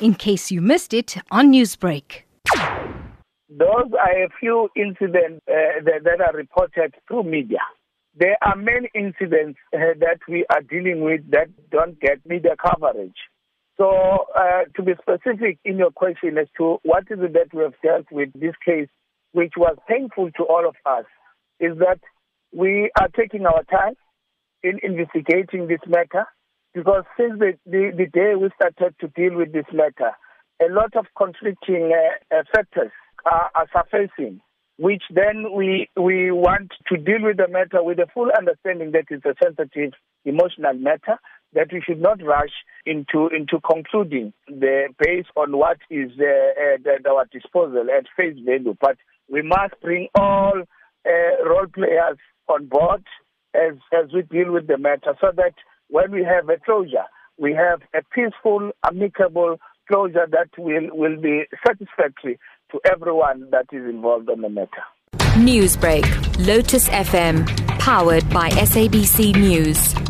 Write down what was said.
in case you missed it on Newsbreak. Those are a few incidents uh, that, that, are reported through media. There are many incidents uh, that we are dealing with that don't get media coverage. So, uh, to be specific in your question as to what is it that we have dealt with this case, which was painful to all of us, is that we are taking our time in investigating this matter because since the, the, the day we started to deal with this matter, a lot of conflicting uh, factors are, are surfacing, which then we we want to deal with the matter with a full understanding that it's a sensitive, emotional matter that we should not rush into into concluding the based on what is uh, at our disposal at face value. But we must bring all uh, role players on board as as we deal with the matter, so that when we have a closure, we have a peaceful, amicable closure that will will be satisfactory to everyone that is involved on the matter. Newsbreak, Lotus FM, powered by SABC News.